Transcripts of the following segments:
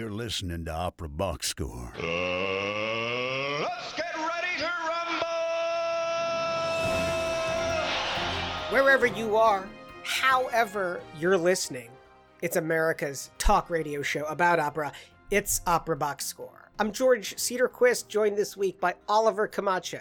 You're listening to Opera Box Score. Uh, let's get ready to rumble! Wherever you are, however you're listening, it's America's talk radio show about opera. It's Opera Box Score. I'm George Cedarquist, joined this week by Oliver Camacho,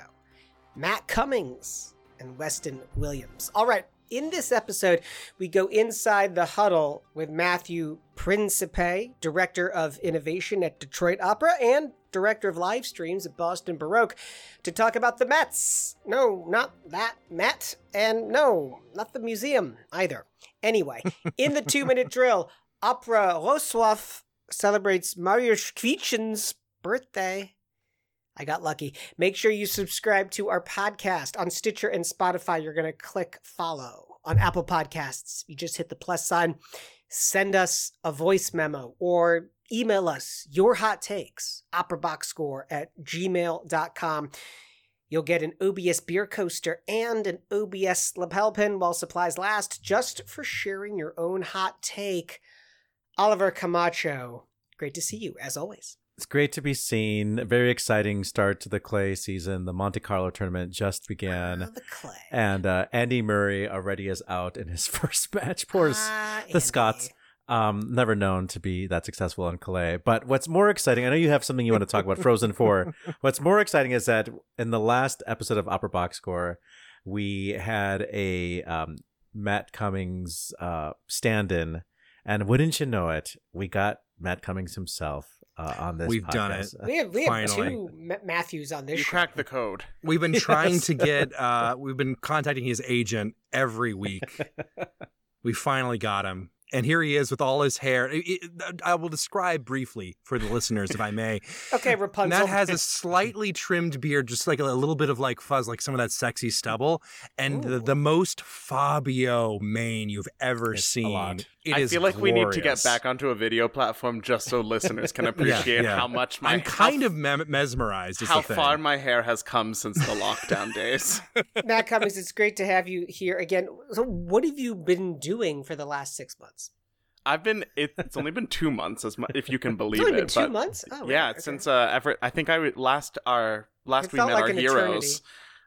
Matt Cummings, and Weston Williams. All right, in this episode, we go inside the huddle with Matthew Principe, Director of Innovation at Detroit Opera and Director of Live Streams at Boston Baroque, to talk about the Mets. No, not that Met, and no, not the museum either. Anyway, in the two minute drill, Opera Wrocław celebrates Mariusz Kwiecien's birthday. I got lucky. Make sure you subscribe to our podcast on Stitcher and Spotify. You're going to click follow. On Apple Podcasts, you just hit the plus sign. Send us a voice memo or email us your hot takes, operaboxscore at gmail.com. You'll get an OBS beer coaster and an OBS lapel pin while supplies last, just for sharing your own hot take. Oliver Camacho, great to see you as always. It's great to be seen. A very exciting start to the clay season. The Monte Carlo tournament just began. Oh, the clay. And uh, Andy Murray already is out in his first match. Poor Ah, the Scots. Um, never known to be that successful on clay. But what's more exciting, I know you have something you want to talk about, Frozen 4. What's more exciting is that in the last episode of Opera Box Score, we had a um, Matt Cummings uh, stand in. And wouldn't you know it, we got Matt Cummings himself uh, on this We've done it. We have, we have Finally. two Ma- Matthews on this You show. cracked the code. We've been trying Yes. to get. Uh, we've been contacting his agent every week. we finally got him, and here he is with all his hair. It- it- I will describe briefly for the listeners, if I may. Okay, Rapunzel. Matt has a slightly trimmed beard, just like a, little bit of like fuzz, like some of that sexy stubble, and the, the most Fabio mane you've ever It's a seen. lot. It I is feel like we need to get back onto a video platform just so listeners can appreciate yeah. how much my I'm kind how, of mem- mesmerized. Is how the thing. far my hair has come since the lockdown days. Matt Cummings, it's great to have you here again. So, what have you been doing for the last six months? I've been it, it's only been two months as mu- if you can believe It's only it. been two but months. Oh, yeah, right, okay. since uh ever I think I last our last It we met like our heroes. eternity.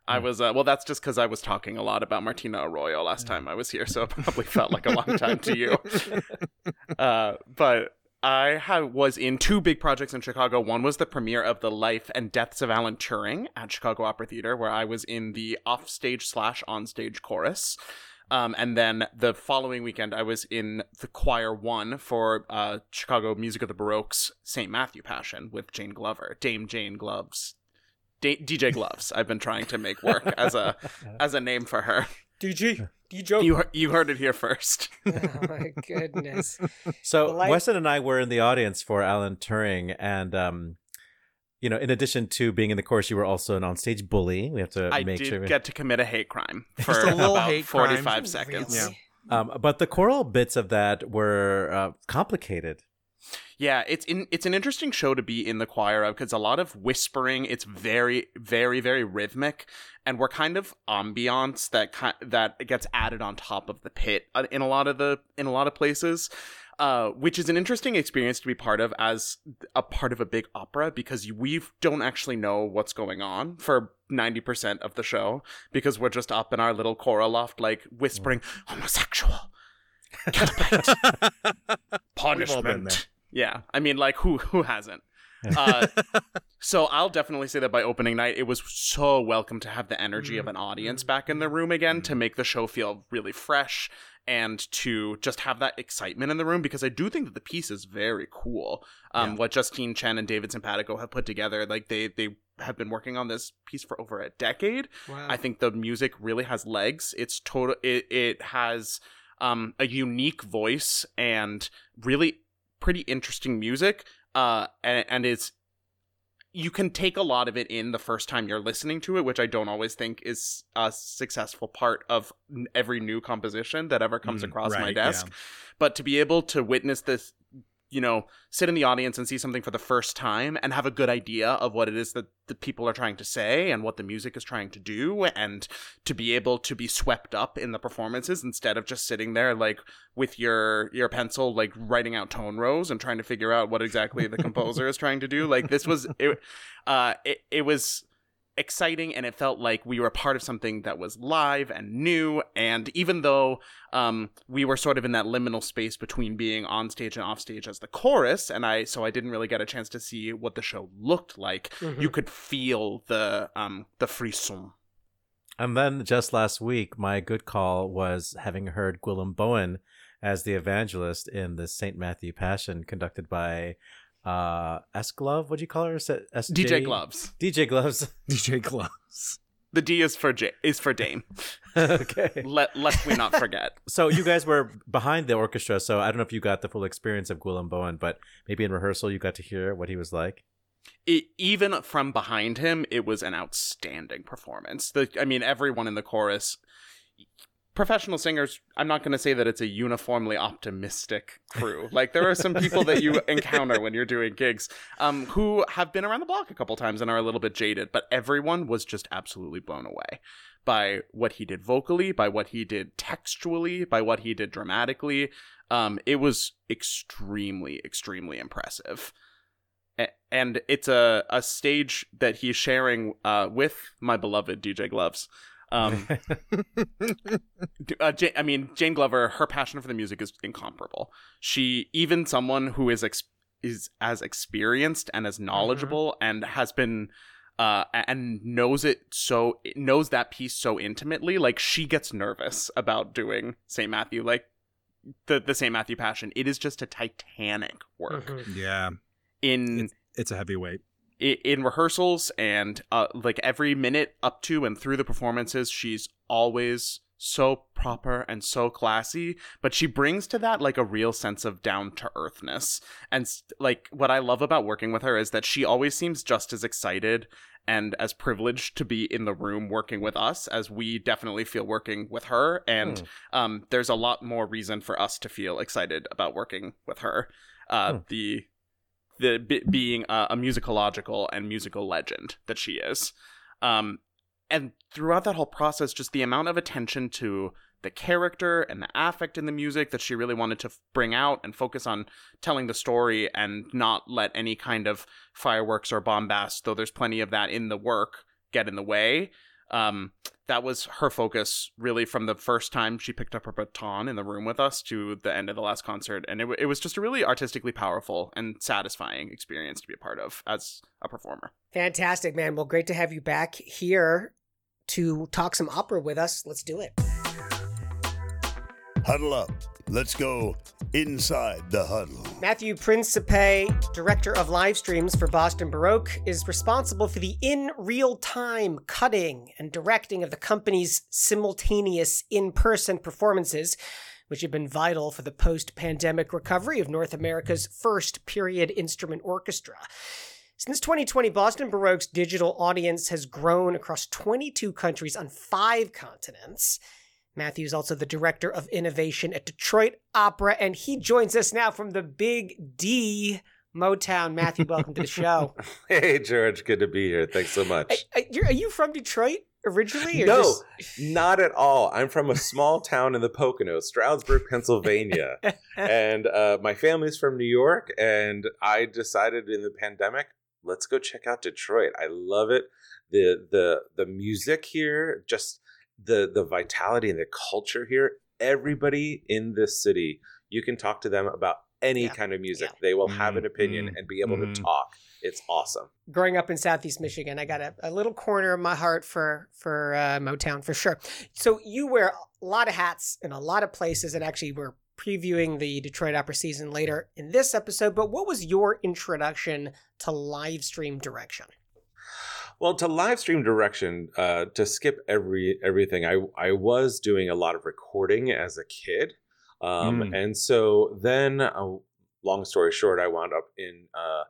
I was uh, well. That's just because I was talking a lot about Martina Arroyo last time I was here, so it probably felt like a long time to you. Uh, but I have, was in two big projects in Chicago. One was the premiere of The Life and Deaths of Alan Turing at Chicago Opera Theater, where I was in the offstage slash onstage chorus. Um, and then the following weekend, I was in the choir one for uh, Chicago Music of the Baroque's St. Matthew Passion with Jane Glover, Dame Jane Gloves, D- DJ Gloves. I've been trying to make work as a as a name for her. DG, DJ. You you heard it here first. oh my goodness. So Like- Weston and I were in the audience for Alan Turing, and um, you know, in addition to being in the course, you were also an onstage bully. We have to I make did sure. get to commit a hate crime for a little about hate crime. 45 seconds. Really? um, but the choral bits of that were uh, complicated. Yeah, it's in it's an interesting show to be in the choir of because a lot of whispering. It's very, very, very rhythmic, and we're kind of ambiance that ki- that gets added on top of the pit uh, in a lot of the in a lot of places. Uh, which is an interesting experience to be part of as a part of a big opera because we don't actually know what's going on for 90% of the show because we're just up in our little choral loft like whispering homosexual Get a bite. We've all been there. punishment. Yeah, I mean, like who who hasn't? Uh, so I'll definitely say that by opening night, it was so welcome to have the energy of an audience back in the room again to make the show feel really fresh and to just have that excitement in the room because I do think that the piece is very cool. Um, What Justine Chen and David Simpatico have put together, like they they have been working on this piece for over a decade. Wow. I think the music really has legs. It's total. It it has um, a unique voice and really pretty interesting music. Uh, and and it's you can take a lot of it in the first time you're listening to it, which I don't always think is a successful part of every new composition that ever comes Mm, across my desk. yeah. But to be able to witness this you know, sit in the audience and see something for the first time and have a good idea of what it is that the people are trying to say and what the music is trying to do and to be able to be swept up in the performances instead of just sitting there like with your your pencil like writing out tone rows and trying to figure out what exactly the composer is trying to do. Like this was it uh it, it was exciting and it felt like we were part of something that was live and new and even though um, we were sort of in that liminal space between being on stage and off stage as the chorus and i so i didn't really get a chance to see what the show looked like you could feel the um the frisson And then just last week, my good call was having heard Gwilym Bowen as the evangelist in the St. Matthew Passion conducted by uh S Glove. What do you call her? S- SJ? dj gloves DJ Gloves. DJ Gloves. the d is for J- is for dame okay. let lest we not forget So you guys were behind the orchestra, so I don't know if you got the full experience of Gwilym Bowen, but maybe in rehearsal you got to hear what he was like. it, even from behind him, it was an outstanding performance. The, I mean, everyone in the chorus, professional singers. I'm not going to say that it's a uniformly optimistic crew. like there are some people that you encounter when you're doing gigs, um, who have been around the block a couple times and are a little bit jaded. But everyone was just absolutely blown away by what he did vocally, by what he did textually, by what he did dramatically. Um, it was extremely, extremely impressive a- and it's a, a stage that he's sharing uh, with my beloved DJ Gloves. Um, uh, Ja- I mean, Jane Glover, her passion for the music is incomparable. She, even someone who is ex- is as experienced and as knowledgeable and has been uh, and knows it so knows that piece so intimately. Like she gets nervous about doing Saint Matthew, like the the Saint Matthew Passion. It is just a titanic work Mhm. Yeah, in it's a heavyweight. In rehearsals and uh, like every minute up to and through the performances she's always so proper and so classy but she brings to that like a real sense of down to earthness. And like what i love about working with her is that she always seems just as excited and as privileged to be in the room working with us as we definitely feel working with her. And um, there's a lot more reason for us to feel excited about working with her. Uh, Hmm. the the b- being a, a musicological and musical legend that she is. Um, and throughout that whole process, just the amount of attention to the character and the affect in the music that she really wanted to f- bring out and focus on telling the story and not let any kind of fireworks or bombast, though there's plenty of that in the work, get in the way. Um, that was her focus really from the first time she picked up her baton in the room with us to the end of the last concert. And it, w- it was just a really artistically powerful and satisfying experience to be a part of as a performer. Fantastic, man. Well, great to have you back here to talk some opera with us. Let's do it. Huddle up. Let's go inside the huddle. Matthew Principe, director of live streams for Boston Baroque, is responsible for the in real time cutting and directing of the company's simultaneous in person performances, which have been vital for the post pandemic recovery of North America's first period instrument orchestra. Since 2020, Boston Baroque's digital audience has grown across 22 countries on five continents. Matthew is also the director of innovation at Detroit Opera, and he joins us now from the Big D Motown. Matthew, welcome to the show. Hey, George, good to be here. Thanks so much. You're- are you from Detroit originally? Or No, just- not at all. I'm from a small town in the Poconos, Stroudsburg, Pennsylvania. and uh, my family's from New York. And I decided in the pandemic, let's go check out Detroit. I love it. The the the music here, just the the vitality and the culture here. Everybody in this city, you can talk to them about any Yeah, kind of music. yeah. They will have an opinion mm, and be able mm. to talk. It's awesome. growing up in Southeast Michigan, I got a, a little corner of my heart for for uh, Motown for sure. So you wear a lot of hats in a lot of places, and actually we're previewing the Detroit Opera season later in this episode. But what was your introduction to live stream direction? Well, to live stream direction, uh, to skip every everything, I I was doing a lot of recording as a kid, um, Mm. and so then, uh, long story short, I wound up in uh,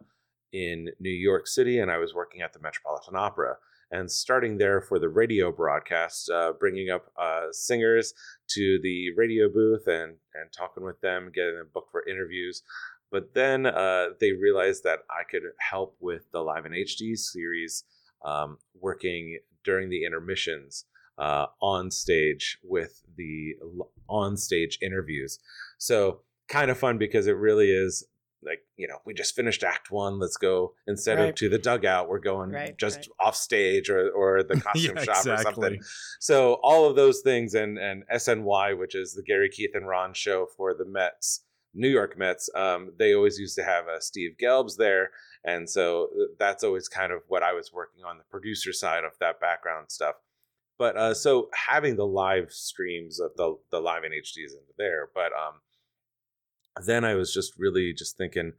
in New York City, and I was working at the Metropolitan Opera, and starting there for the radio broadcast, uh, bringing up uh, singers to the radio booth and and talking with them, getting them booked for interviews. But then uh, they realized that I could help with the Live in HD series, um, working during the intermissions uh, on stage with the on stage interviews. So kind of fun because it really is like you know we just finished act one let's go instead Right. of to the dugout we're going Right, just right. off stage or or the costume Yeah, shop or something so all of those things and and sny which is the gary keith and ron show for the mets new york mets um, they always used to have uh, steve gelbs there and so uh, that's always kind of what i was working on the producer side of that background stuff but uh, so having the live streams of the the live in hds into there but um then I was just really just thinking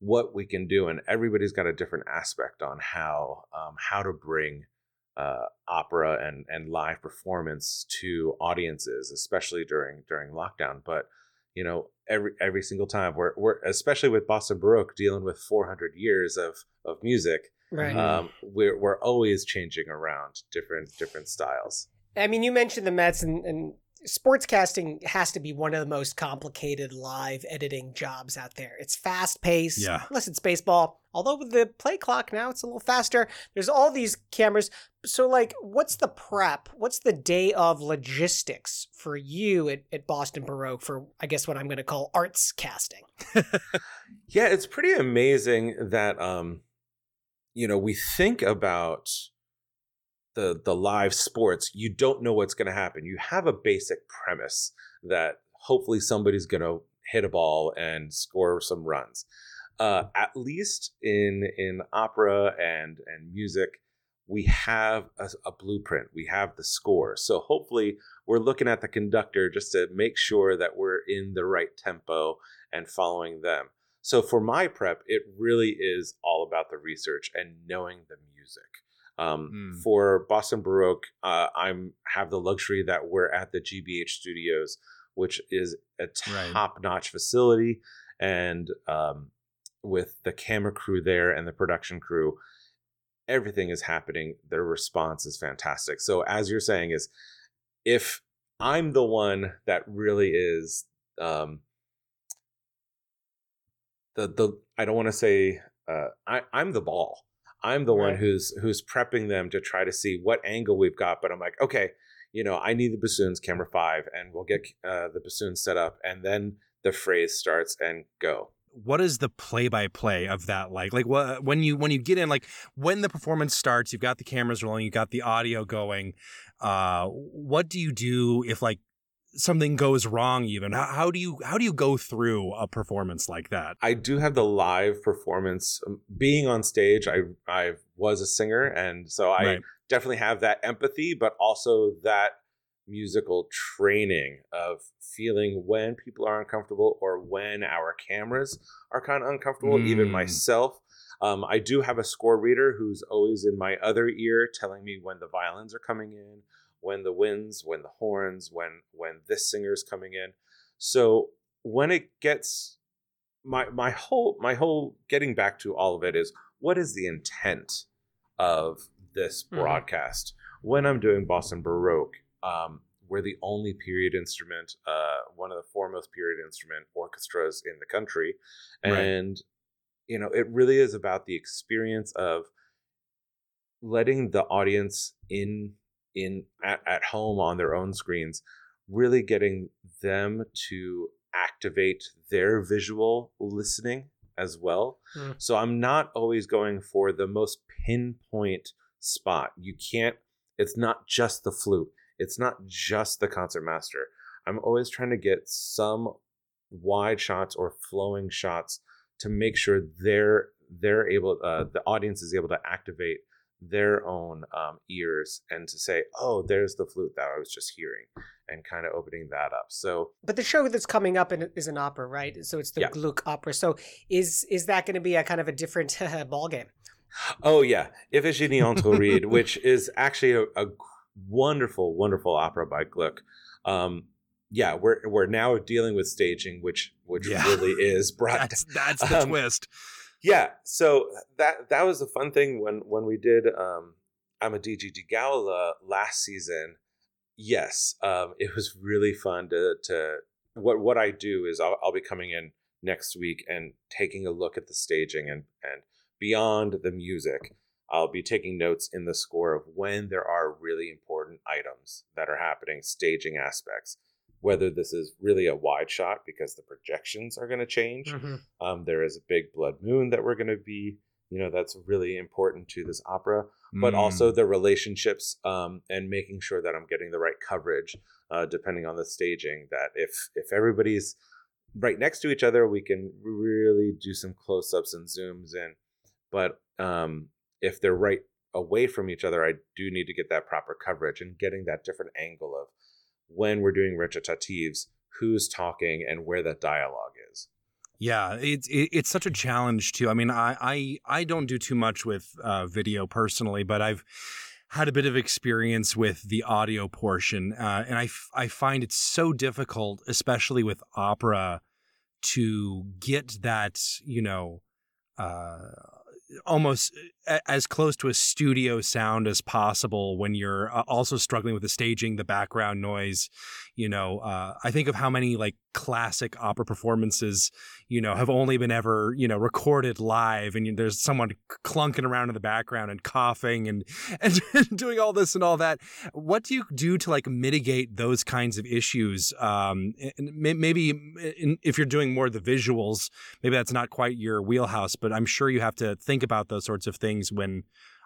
what we can do, and everybody's got a different aspect on how um, how to bring uh, opera and and live performance to audiences, especially during during lockdown. But you know, every every single time we're we're especially with Boston Baroque dealing with 400 years of of music, Right. um, we're we're always changing around different different styles. I mean, you mentioned the Mets, and, and sportscasting has to be one of the most complicated live editing jobs out there. It's fast paced, Yeah. unless it's baseball. Although with the play clock now, it's a little faster. There's all these cameras. So, like, what's the prep? What's the day of logistics for you at, at Boston Baroque for, I guess, what I'm going to call arts casting? Yeah, it's pretty amazing that um you know, we think about the the live sports, you don't know what's going to happen. You have a basic premise that hopefully somebody's going to hit a ball and score some runs. Uh at least in in opera and and music, we have a, a blueprint. We have the score. So hopefully we're looking at the conductor just to make sure that we're in the right tempo and following them. So for my prep, it really is all about the research and knowing the music. Um, Mm. For Boston Baroque, uh, I'm have the luxury that we're at the GBH Studios, which is a top-notch facility, and um, with the camera crew there and the production crew, everything is happening. Their response is fantastic. So as you're saying, is if I'm the one that really is um, the the I don't want to say uh, I I'm the ball. I'm the one who's who's prepping them to try to see what angle we've got. But I'm like, okay, you know, I need the bassoons, camera five, and we'll get uh, the bassoons set up, and then the phrase starts and go. what is the play by play of that like like what when you when you get in like when the performance starts you've got the cameras rolling you've got the audio going uh what do you do if like something goes wrong even how, how do you how do you go through a performance like that I do have the live performance. Um, Being on stage, I I was a singer, and so I Right. definitely have that empathy, but also that musical training of feeling when people are uncomfortable or when our cameras are kind of uncomfortable. Even Mm. myself, um, I do have a score reader who's always in my other ear, telling me when the violins are coming in, when the winds, when the horns, when when this singer's coming in. So when it gets my my whole my whole getting back to all of it is what is the intent of this Mhm. broadcast when i'm doing boston baroque um, we're the only period instrument uh, one of the foremost period instrument orchestras in the country Right. and you know it really is about the experience of letting the audience in in at, at home on their own screens really getting them to activate their visual listening as well. Hmm. So I'm not always going for the most pinpoint spot. You can't, it's not just the flute, it's not just the concertmaster. I'm always trying to get some wide shots or flowing shots to make sure they're they're able uh, the audience is able to activate their own um, ears and to say oh there's the flute that i was just hearing and kind of opening that up so But the show that's coming up in, is an opera, right? So it's the Yeah. Gluck opera. So is is that going to be a kind of a different ball game? Oh yeah, Iphigenie en Tauride, which is actually a, a wonderful, wonderful opera by Gluck. Um, yeah, we're we're now dealing with staging, which which Yeah. really is brought. that's that's the Um, twist Yeah, so that that was the fun thing when when we did um, Amadigi di Gaula last season. Yes, um, it was really fun to to what what I do is I'll, I'll be coming in next week and taking a look at the staging and and beyond the music. I'll be taking notes in the score of when there are really important items that are happening, staging aspects. Whether this is really a wide shot because the projections are going to change. Mhm. Um, there is a big blood moon that we're going to be, you know, that's really important to this opera but Mm. also the relationships um, and making sure that I'm getting the right coverage, uh, depending on the staging. That if if everybody's right next to each other, we can really do some close ups and zooms in. But um, if they're right away from each other, I do need to get that proper coverage and getting that different angle of when we're doing recitatives, who's talking and where that dialogue is. Yeah, it's it, it's such a challenge too. I mean, I I I don't do too much with uh, video personally, but I've had a bit of experience with the audio portion, uh, and I f- I find it so difficult, especially with opera, to get that you know. Uh, almost as close to a studio sound as possible when you're uh, also struggling with the staging the background noise you know uh, i think of how many like classic opera performances you know have only been ever you know recorded live and there's someone clunking around in the background and coughing and and doing all this and all that. What do you do to like mitigate those kinds of issues? Um maybe in, if you're doing more of the visuals maybe that's not quite your wheelhouse but i'm sure you have to think about those sorts of things when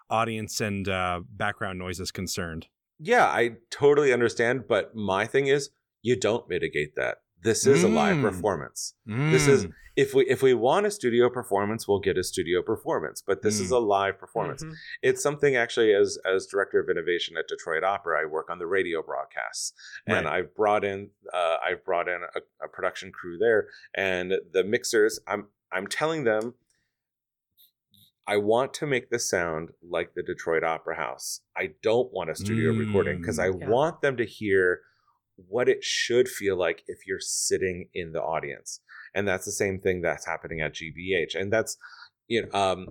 audience and uh, background noise is concerned Yeah, I totally understand, but my thing is you don't mitigate that. This is a live Mm. performance. This is Mm. if we if we want a studio performance, we'll get a studio performance, but this is a live performance. Mhm. It's something actually as as director of innovation at Detroit Opera, I work on the radio broadcasts, and I've brought in uh, I've brought in a, a production crew there, and the mixers. I'm I'm telling them. I want to make this sound like the Detroit Opera House. I don't want a studio recording because I Mm, yeah. want them to hear what it should feel like if you're sitting in the audience. And that's the same thing that's happening at GBH. And that's you know um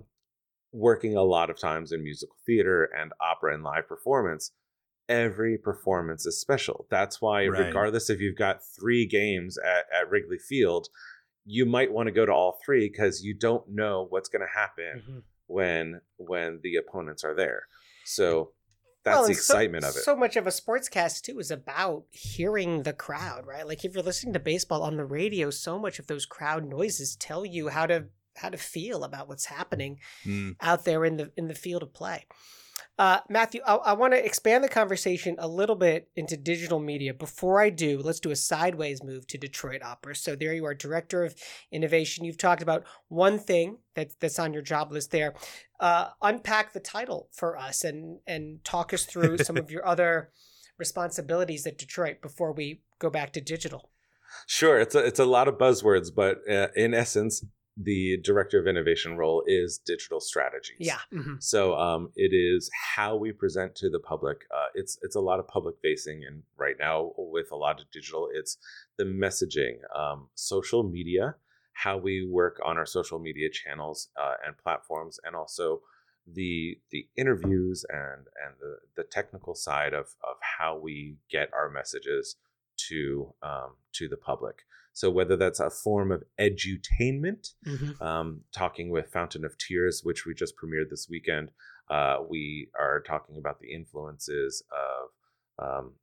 working a lot of times in musical theater and opera and live performance. Every performance is special. That's why, Right. regardless if you've got three games at, at Wrigley Field, you might want to go to all three because you don't know what's going to happen Mhm. when when the opponents are there. So that's Well, the and so- excitement of it. So much of a sportscast too is about hearing the crowd, right? Like if you're listening to baseball on the radio, so much of those crowd noises tell you how to how to feel about what's happening Mm. out there in the in the field of play. Uh, Matthew, I, I want to expand the conversation a little bit into digital media. Before I do, let's do a sideways move to Detroit Opera. So there you are, director of innovation. You've talked about one thing that, that's on your job list there. Uh, unpack the title for us and and talk us through some of your other responsibilities at Detroit before we go back to digital. Sure, it's a, it's a lot of buzzwords, but uh, in essence, the director of innovation role is digital strategies. Yeah. mhm. So um, it is how we present to the public. Uh, it's it's a lot of public facing, and right now with a lot of digital, it's the messaging, um, social media, how we work on our social media channels uh, and platforms, and also the the interviews and and the the technical side of of how we get our messages to um, to the public. So whether that's a form of edutainment Mhm. um, talking with Fountain of Tears, which we just premiered this weekend. Uh, we are talking about the influences of um,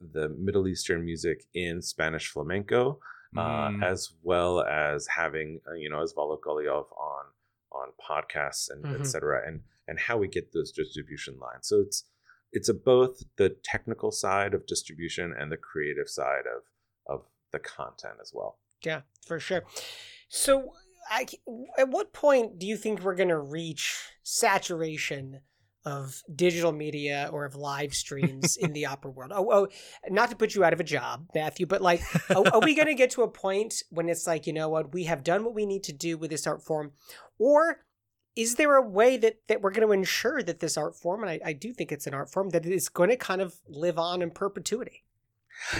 the Middle Eastern music in Spanish flamenco, uh, Mm. as well as having uh, you know Osvaldo Golijov on on podcasts and Mhm. etc. and and how we get those distribution lines. So it's it's a both the technical side of distribution and the creative side of the content as well. Yeah, for sure. So, I, at what point do you think we're going to reach saturation of digital media or of live streams in the opera world? Oh, oh, not to put you out of a job, Matthew, but like, are, are we going to get to a point when it's like, you know what, we have done what we need to do with this art form, or is there a way that that we're going to ensure that this art form, and I, I do think it's an art form, that it's going to kind of live on in perpetuity?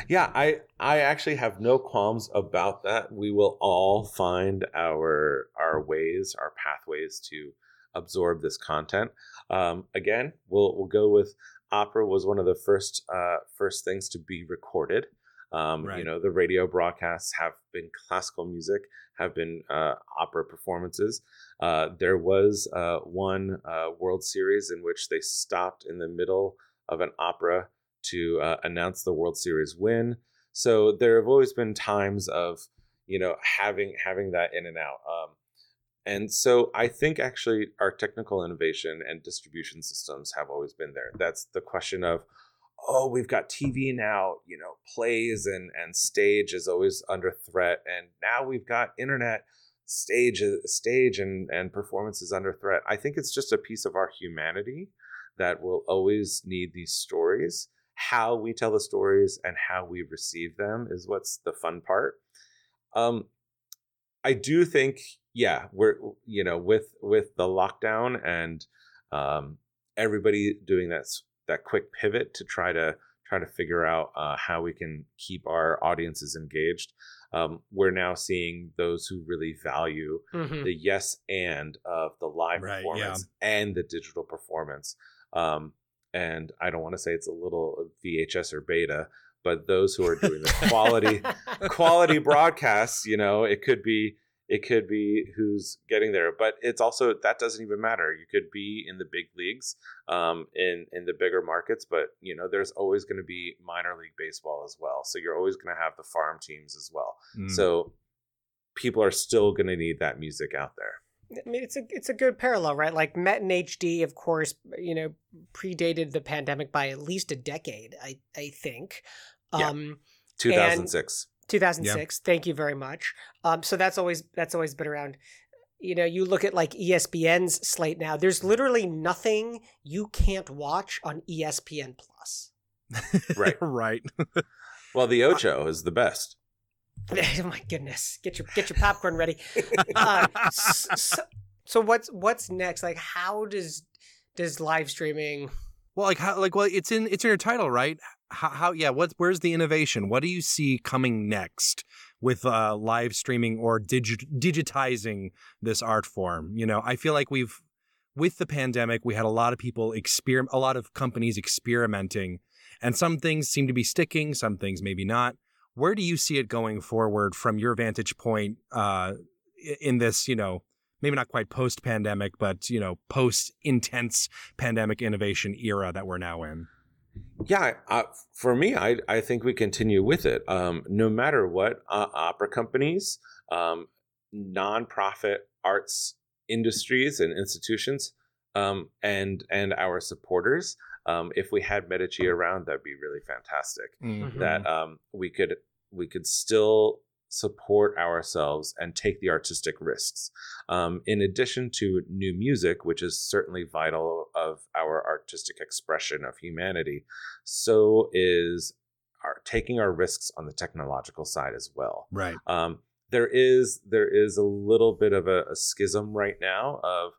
Yeah, I I actually have no qualms about that. We will all find our our ways, our pathways to absorb this content. Um, again, we'll we'll go with opera was one of the first uh, first things to be recorded. Um, You know, the radio broadcasts have been classical music, have been uh, opera performances. Uh, there was uh, one uh, World Series in which they stopped in the middle of an opera to uh, announce the World Series win. So there have always been times of you know having having that in and out. Um, and so I think actually our technical innovation and distribution systems have always been there. That's the question of, oh, we've got TV now, you know, plays and, and stage is always under threat. And now we've got internet stage stage and, and performance is under threat. I think it's just a piece of our humanity that will always need these stories. How we tell the stories and how we receive them is what's the fun part. Um, I do think, yeah, we're you know with with the lockdown and um, everybody doing that that quick pivot to try to try to figure out uh, how we can keep our audiences engaged. Um, we're now seeing those who really value Mhm. the yes and of the live Right, performance and the digital performance. Um, and I don't want to say it's a little VHS or beta, but those who are doing the quality quality broadcasts, you know, it could be it could be who's getting there, but it's also that doesn't even matter. You could be in the big leagues, um, in in the bigger markets, but you know, there's always going to be minor league baseball as well. So you're always going to have the farm teams as well. Mm. So people are still going to need that music out there. I mean, it's a it's a good parallel, right? Like Met and HD, of course, you know, predated the pandemic by at least a decade. I I think. Yeah. Um, 2006. 2006. Thank you very much. Um, so that's always that's always been around. You know, you look at like ESPN's slate now. There's literally nothing you can't watch on ESPN Plus. Right. right. Well, the Ocho is the best. oh my goodness, get your get your popcorn ready. Uh, s- s- so what's what's next? Like, how does does live streaming? Well, like how, like well, it's in it's in your title, right? How, how yeah? What where's the innovation? What do you see coming next with uh, live streaming or digi- digitizing this art form? You know, I feel like we've with the pandemic, we had a lot of people experiment, a lot of companies experimenting, and some things seem to be sticking, some things maybe not. Where do you see it going forward from your vantage point uh, in this, you know, maybe not quite post pandemic, but, you know, post intense pandemic innovation era that we're now in? Yeah, uh, for me, I I think we continue with it. Um, no matter what, uh, opera companies, um, nonprofit arts industries and institutions, um, and and our supporters. Um, if we had Medici around, that'd be really fantastic. Mhm. That um, we could we could still support ourselves and take the artistic risks. Um, in addition to new music, which is certainly vital of our artistic expression of humanity, so is our taking our risks on the technological side as well. Right. Um, there is there is a little bit of a, a schism right now of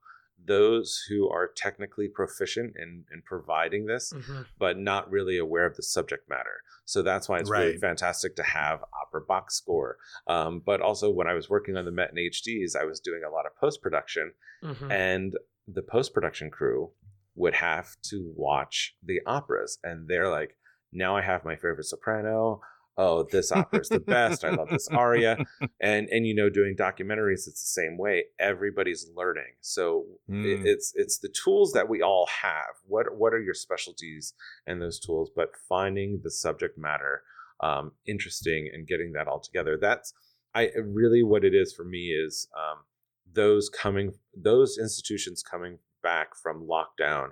those who are technically proficient in, in providing this, Mhm. but not really aware of the subject matter. So that's why it's really fantastic to have Opera Box Score. Um, but also, when I was working on the Met and HDs, I was doing a lot of post production, Mhm. and the post production crew would have to watch the operas, and they're like, "Now I have my favorite soprano. Oh, this opera is the best. I love this aria." And and you know, doing documentaries, it's the same way. Everybody's learning, so Mm. it, it's it's the tools that we all have. What what are your specialties and those tools? But finding the subject matter um, interesting and getting that all together. That's I really what it is for me is um, those coming those institutions coming back from lockdown,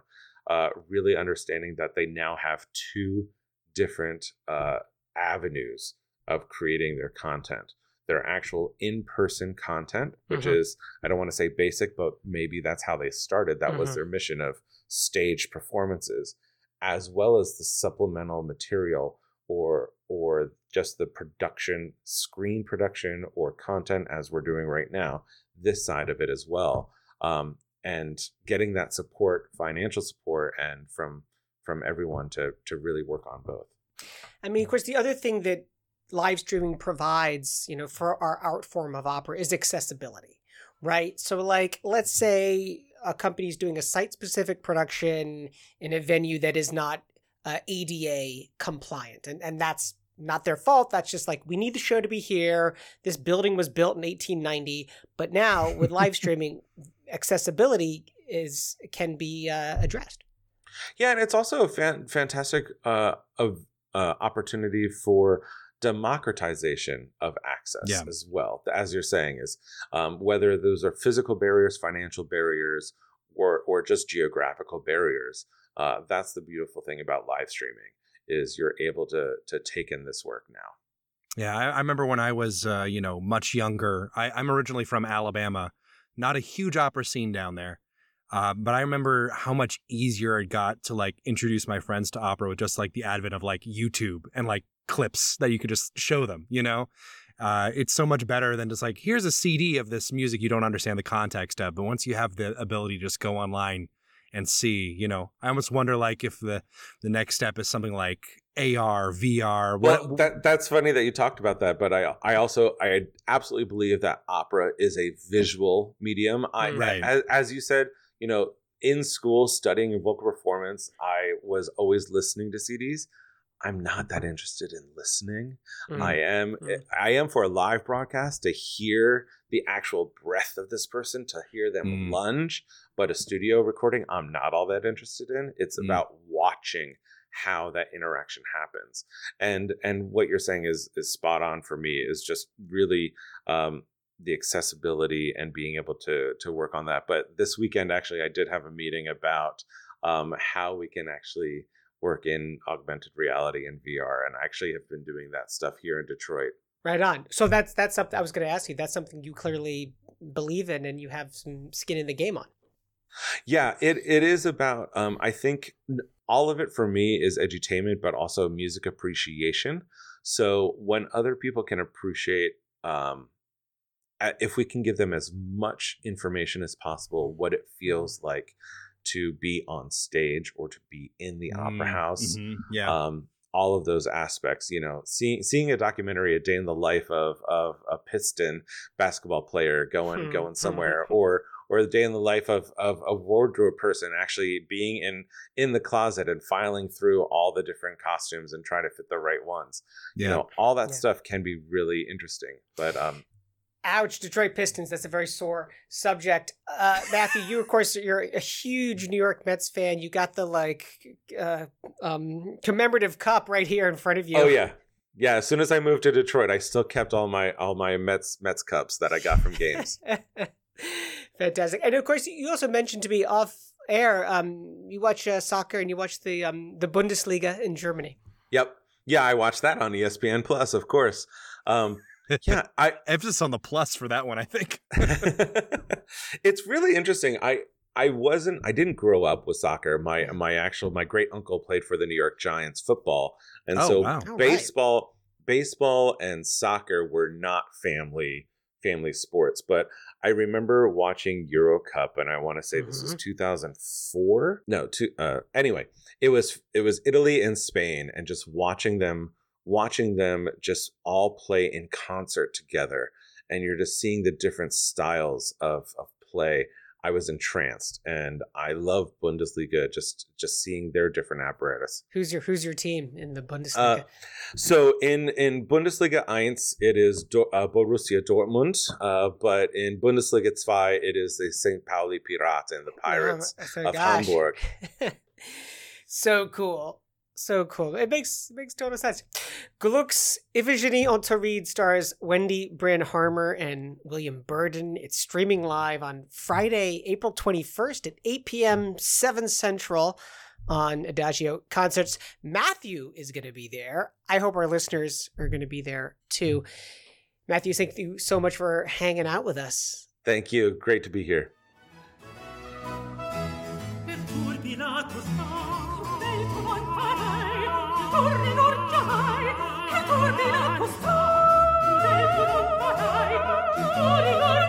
uh, really understanding that they now have two different uh, avenues of creating their content. Their actual in-person content, which Mhm. is I don't want to say basic, but maybe that's how they started. That was Mhm. their mission of stage performances, as well as the supplemental material or or just the production, screen production or content as we're doing right now. This side of it as well, um, and getting that support, financial support, and from from everyone to to really work on both. I mean, of course, the other thing that live streaming provides, you know, for our art form of opera is accessibility, right? So, like, let's say a company is doing a site-specific production in a venue that is not uh, ADA compliant, and and that's not their fault. That's just like we need the show to be here. This building was built in 1890, but now with live streaming, accessibility is can be uh, addressed. Yeah, and it's also a fan- fantastic uh, of uh, opportunity for democratization of access Yeah. as well. As you're saying, is um, whether those are physical barriers, financial barriers, or or just geographical barriers. Uh, that's the beautiful thing about live streaming is you're able to to take in this work now. Yeah, I, I remember when I was, uh, you know, much younger. I, I'm originally from Alabama, not a huge opera scene down there, uh, but I remember how much easier it got to like introduce my friends to opera with just like the advent of like YouTube and like clips that you could just show them. You know, uh, it's so much better than just like here's a CD of this music you don't understand the context of. But once you have the ability to just go online and see, you know, I almost wonder like if the the next step is something like AR, VR. Well, that that's funny that you talked about that, but I I also I absolutely believe that opera is a visual medium. I Right. as, as you said, you know, in school studying vocal performance, I was always listening to CDs. I'm not that interested in listening. Mm. I am Mm. I am for a live broadcast to hear the actual breath of this person, to hear them Mm. lunge, but a studio recording I'm not all that interested in. It's Mm. about watching how that interaction happens. And and what you're saying is is spot on for me is just really um the accessibility and being able to to work on that. But this weekend actually I did have a meeting about um how we can actually work in augmented reality and VR and I actually have been doing that stuff here in Detroit. Right on. So that's that's something I was going to ask you. That's something you clearly believe in and you have some skin in the game on. Yeah, it it is about um I think all of it for me is edutainment but also music appreciation. So when other people can appreciate um if we can give them as much information as possible what it feels like to be on stage or to be in the opera Mm, house mhm, yeah. um, all of those aspects. You know, seeing seeing a documentary, a day in the life of of a Piston basketball player going Hmm, going somewhere, or or the day in the life of of a wardrobe person actually being in in the closet and filing through all the different costumes and trying to fit the right ones. yeah. You know, all that Yeah. stuff can be really interesting. But um, Ouch, Detroit Pistons. That's a very sore subject. Uh, Matthew, you of course you're a huge New York Mets fan. You got the like uh, um, commemorative cup right here in front of you. oh yeah. Yeah, as soon as I moved to Detroit, I still kept all my all my Mets Mets cups that I got from games. Fantastic. And of course, you also mentioned to me off air. Um, you watch uh, soccer and you watch the um the Bundesliga in Germany. yep. Yeah, I watched that on ESPN Plus, of course. Um, yeah, I Emphasis on the plus for that one, I think. it's really interesting. I I wasn't I didn't grow up with soccer. My my actual my great uncle played for the New York Giants football. And oh, so wow. All right. baseball baseball and soccer were not family family sports, but I remember watching Euro Cup and I want to say this was 2004. No, two uh anyway, it was it was Italy and Spain and just watching them watching them just all play in concert together and you're just seeing the different styles of of play. I was entranced and I love Bundesliga just just seeing their different apparatus. Who's your Who's your team in the Bundesliga? Uh, So in in Bundesliga 1 it is Do- uh, Borussia Dortmund, uh, but in Bundesliga 2 it is the St. Pauli Piraten, the Pirates Oh, of gosh. Hamburg. so cool. So cool. It makes it makes total sense. Gluck's Iphigenie en Tauride stars Wendy Bryn Harmer and William Burden. It's streaming live on Friday, April 21st at 8 p.m. 7 Central on IDAGIO Concerts. Matthew is going to be there. I hope our listeners are going to be there too. Matthew, thank you so much for hanging out with us. Thank you. Great to be here. torni la costante, tu non farai, tu torni la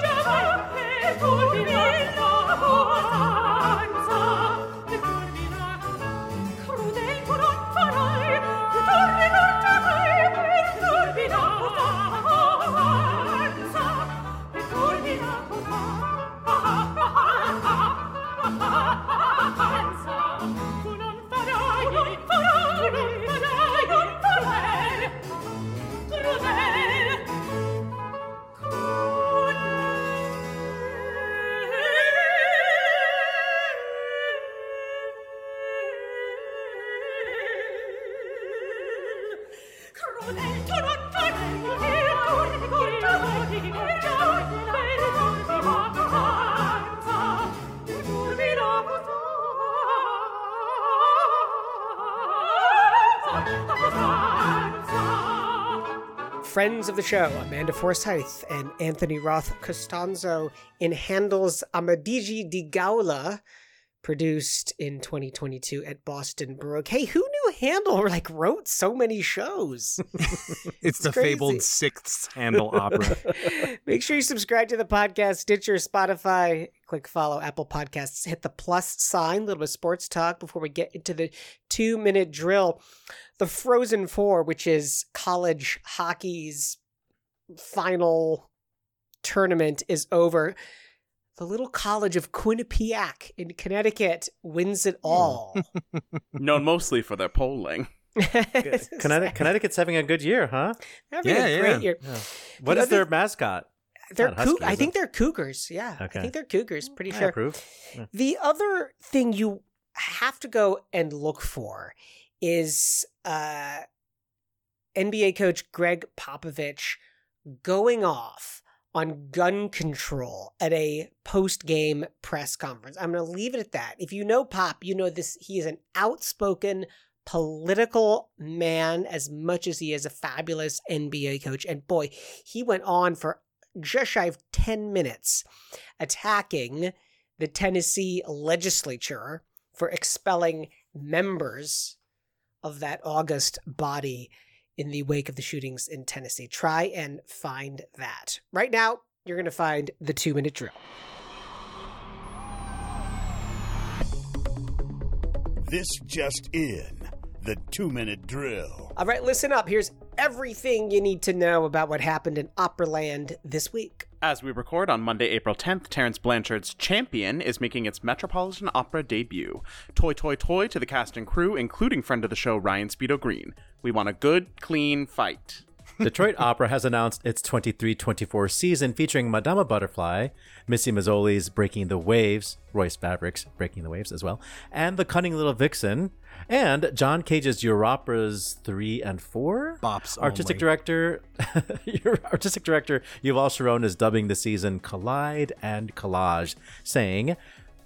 friends of the show, Amanda Forsythe and Anthony Roth Costanzo in Handel's Amadigi di Gaula, produced in 2022 at Boston Baroque. Hey, who knew Handel like wrote so many shows? It's, the crazy. fabled sixth Handel opera. Make sure you subscribe to the podcast, Stitcher, Spotify. Click follow Apple Podcasts. Hit the plus sign. A little bit of sports talk before we get into the two minute drill. The Frozen Four, which is college hockey's final tournament, is over. The little college of Quinnipiac in Connecticut wins it all. Known mostly for their polling. Connecticut, Connecticut's having a good year, huh? Having Yeah, a great yeah. year. What know, is their mascot? They're Not Coug- Husky, I think they're Cougars. Yeah, I think they're Cougars. Pretty I sure. approve. The other thing you have to go and look for is uh, NBA coach Gregg Popovich going off on gun control at a post game press conference. I'm going to leave it at that. If you know Pop, you know this. He is an outspoken political man as much as he is a fabulous NBA coach. And boy, he went on for just shy of 10 minutes attacking the Tennessee legislature for expelling members of that August body in the wake of the shootings in Tennessee. Try and find that. Right now, you're going to find the two minute drill. This just in. The two minute drill. All right, listen up. Here's everything you need to know about what happened in Operaland this week. As we record on Monday, April 10th, Terence Blanchard's Champion is making its Metropolitan Opera debut. Toy, toy, toy to the cast and crew, including friend of the show Ryan Speedo Green. We want a good, clean fight. Detroit Opera has announced its 23-24 season featuring Madama Butterfly, Missy Mazzoli's Breaking the Waves, Royce Vavrek's Breaking the Waves as well, and The Cunning Little Vixen, and John Cage's Europeras 3 and 4. Bops Artistic only. director your artistic director Yuval Sharon is dubbing the season Collide and Collage, saying,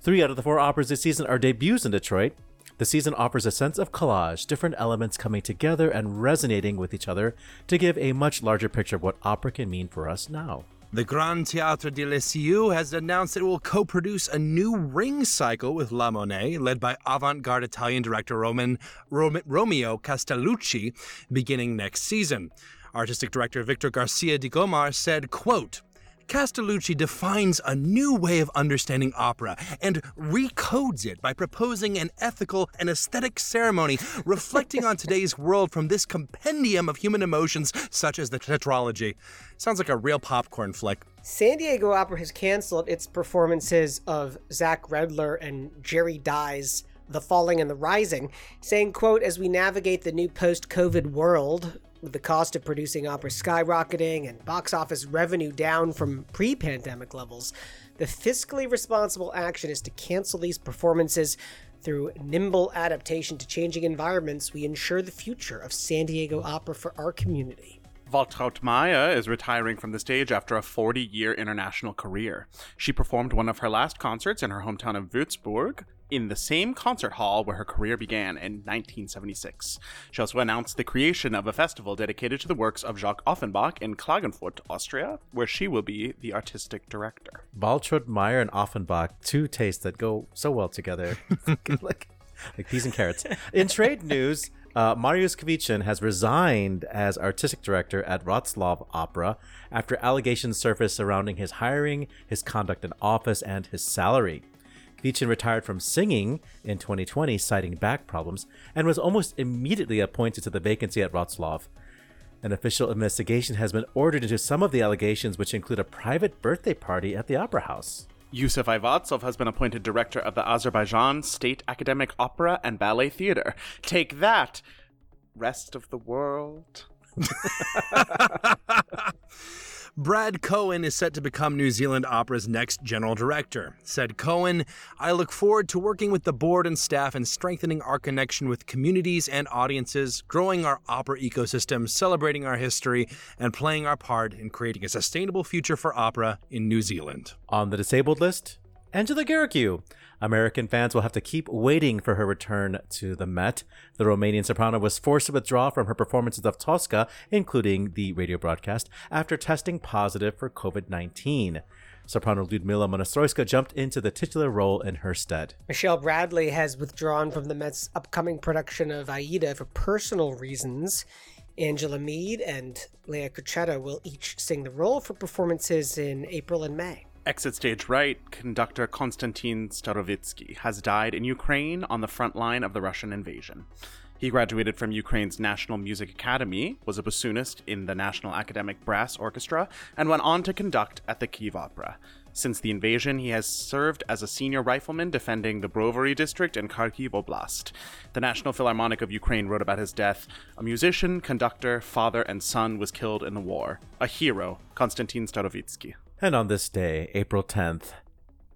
Three out of the four operas this season are debuts in Detroit. The season offers a sense of collage, different elements coming together and resonating with each other to give a much larger picture of what opera can mean for us now. The Grand Théâtre del Liceu has announced it will co-produce a new ring cycle with La Monnaie, led by avant-garde Italian director Roman, Rom- Romeo Castellucci, beginning next season. Artistic director Victor Garcia de Gomar said, quote, Castellucci defines a new way of understanding opera and recodes it by proposing an ethical and aesthetic ceremony reflecting on today's world from this compendium of human emotions such as the tetralogy. Sounds like a real popcorn flick. San Diego Opera has canceled its performances of Zach Redler and Jerre Dye's The Falling and the Rising, saying, quote, as we navigate the new post-COVID world, with the cost of producing opera skyrocketing and box office revenue down from pre-pandemic levels, the fiscally responsible action is to cancel these performances through nimble adaptation to changing environments, we ensure the future of San Diego Opera for our community. Waltraud Meier is retiring from the stage after a 40 year international career. She performed one of her last concerts in her hometown of Würzburg in the same concert hall where her career began in 1976. She also announced the creation of a festival dedicated to the works of Jacques Offenbach in Klagenfurt, Austria, where she will be the artistic director. Waltraud, Meier, and Offenbach, two tastes that go so well together. like, like peas and carrots. In trade news, uh, Mariusz Kwiecien has resigned as artistic director at Wroclaw Opera after allegations surfaced surrounding his hiring, his conduct in office, and his salary. Kwiecien retired from singing in 2020, citing back problems, and was almost immediately appointed to the vacancy at Wroclaw. An official investigation has been ordered into some of the allegations, which include a private birthday party at the Opera House. Yusif Eyvazov has been appointed director of the Azerbaijan State Academic Opera and Ballet Theater. Take that, rest of the world. Brad Cohen is set to become New Zealand Opera's next general director. Said Cohen, I look forward to working with the board and staff and strengthening our connection with communities and audiences, growing our opera ecosystem, celebrating our history, and playing our part in creating a sustainable future for opera in New Zealand. On the disabled list, Angela Gheorghiu. American fans will have to keep waiting for her return to the Met. The Romanian soprano was forced to withdraw from her performances of Tosca, including the radio broadcast, after testing positive for COVID 19. Soprano Lyudmyla Monastyrska jumped into the titular role in her stead. Michelle Bradley has withdrawn from the Met's upcoming production of Aida for personal reasons. Angela Meade and Leah Crocetto will each sing the role for performances in April and May. Exit stage right, conductor Konstantin Starovitsky has died in Ukraine on the front line of the Russian invasion. He graduated from Ukraine's National Music Academy, was a bassoonist in the National Academic Brass Orchestra, and went on to conduct at the Kiev Opera. Since the invasion, he has served as a senior rifleman defending the Brovary district in Kharkiv Oblast. The National Philharmonic of Ukraine wrote about his death. A musician, conductor, father, and son was killed in the war. A hero, Konstantin Starovitsky. And on this day, April 10th,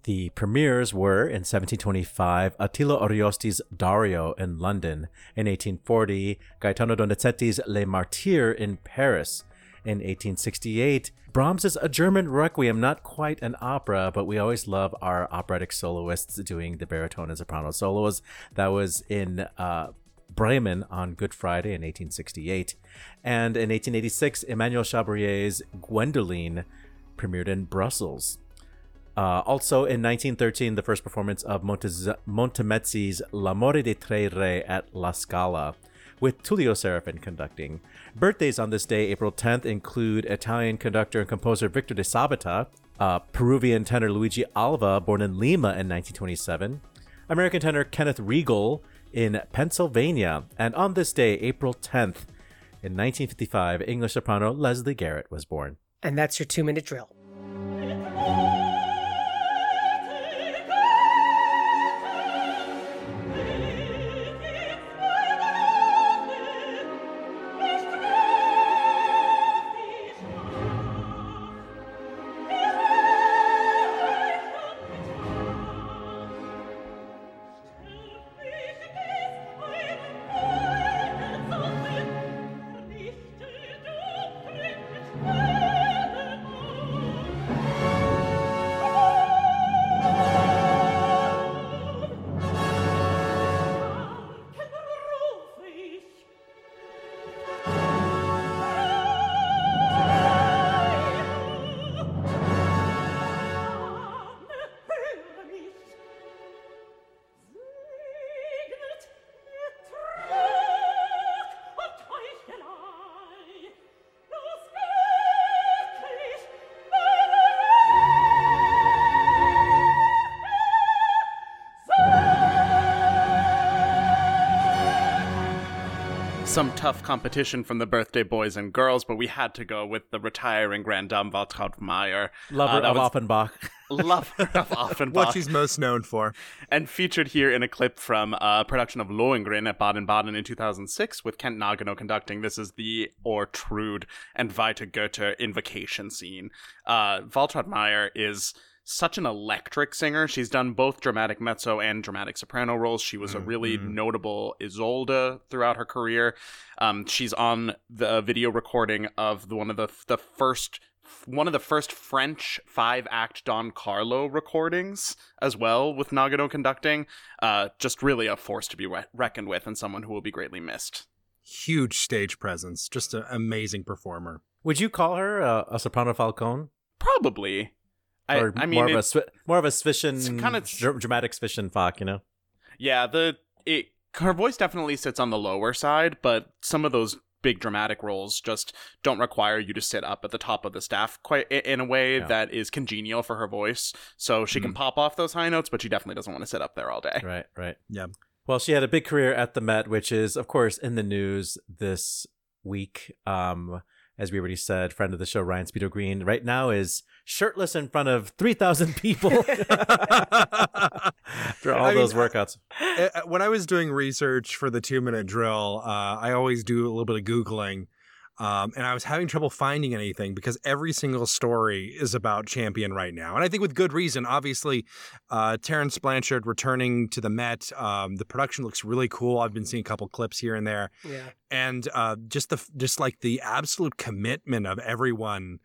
the premieres were in 1725 Attilio Ariosti's Dario in London, in 1840 Gaetano Donizetti's Les Martyrs in Paris, in 1868 Brahms's A German Requiem, not quite an opera, but we always love our operatic soloists doing the baritone and soprano solos. That was in uh, Bremen on Good Friday in 1868. And in 1886, Emmanuel Chabrier's Gwendoline premiered in Brussels. Uh, also in 1913, the first performance of Montez- Montemezzi's L'amore di tre re at La Scala, with Tullio Serafin conducting. Birthdays on this day, April 10th, include Italian conductor and composer Victor de Sabata, uh, Peruvian tenor Luigi Alva, born in Lima in 1927, American tenor Kenneth Riegel in Pennsylvania, and on this day, April 10th, in 1955, English soprano Lesley Garrett was born. And that's your two minute drill. Some tough competition from the birthday boys and girls, but we had to go with the retiring Grand Dame Waltraud Meier. Lover Uh, that of was Offenbach. Lover of Offenbach. What she's most known for. and featured here in a clip from a production of Lohengrin at Baden-Baden in 2006 with Kent Nagano conducting. This is the Ortrud and Weiter Goethe invocation scene. Uh, Waltraud Meier is such an electric singer. She's done both dramatic mezzo and dramatic soprano roles. She was a really notable Isolde throughout her career. Um, she's on the video recording of the, one of the the first one of the first French five act Don Carlo recordings as well, with Nagano conducting. Uh, just really a force to be re- reckoned with and someone who will be greatly missed. Huge stage presence. Just an amazing performer. Would you call her uh, a soprano falcon? Probably. I, or I mean, more of a it's- swi- more of a Zwischen, it's kinda- dr- dramatic Zwischenfach, you know? yeah, the it her voice definitely sits on the lower side, but some of those big dramatic roles just don't require you to sit up at the top of the staff quite in a way Yeah. that is congenial for her voice. So she can pop off those high notes, but she definitely doesn't want to sit up there all day. Right, right. Yeah. Well, she had a big career at the Met, which is, of course, in the news this week. Um, as we already said, friend of the show, Ryan Speedo Green, right now is shirtless in front of 3,000 people after all I mean, those workouts. Uh, uh, when I was doing research for the two minute drill, uh, I always do a little bit of Googling. Um, and I was having trouble finding anything because every single story is about Champion right now. And I think with good reason. Obviously, uh, Terence Blanchard returning to the Met. Um, the production looks really cool. I've been seeing a couple clips here and there. Yeah. And uh, just the just like the absolute commitment of everyone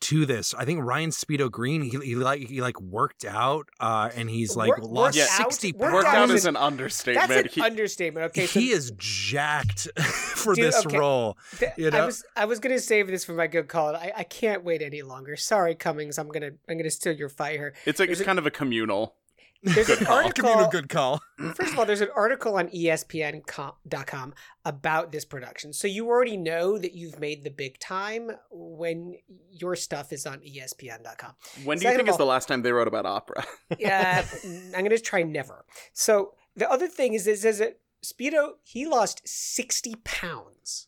to this. I think Ryan Speedo Green, he, he like he like worked out, uh, and he's like Work- lost worked out? sixty Worked Worked out out is is an- an understatement. That's an He- understatement. Okay, so he is jacked for Dude, this okay. role. th- you I was I was gonna save this for my good call. I, I can't wait any longer. Sorry, Cummings. I'm gonna I'm gonna steal your fire. it's like There's it's a- kind of a communal. There's an I'll give you a article. good call. First of all, there's an article on ESPN.com about this production. So you already know that you've made the big time when your stuff is on ESPN.com. When do you think of is the last time they wrote about opera? Yeah, I'm going to try never. So the other thing is, is, is that Speedo, he lost 60 pounds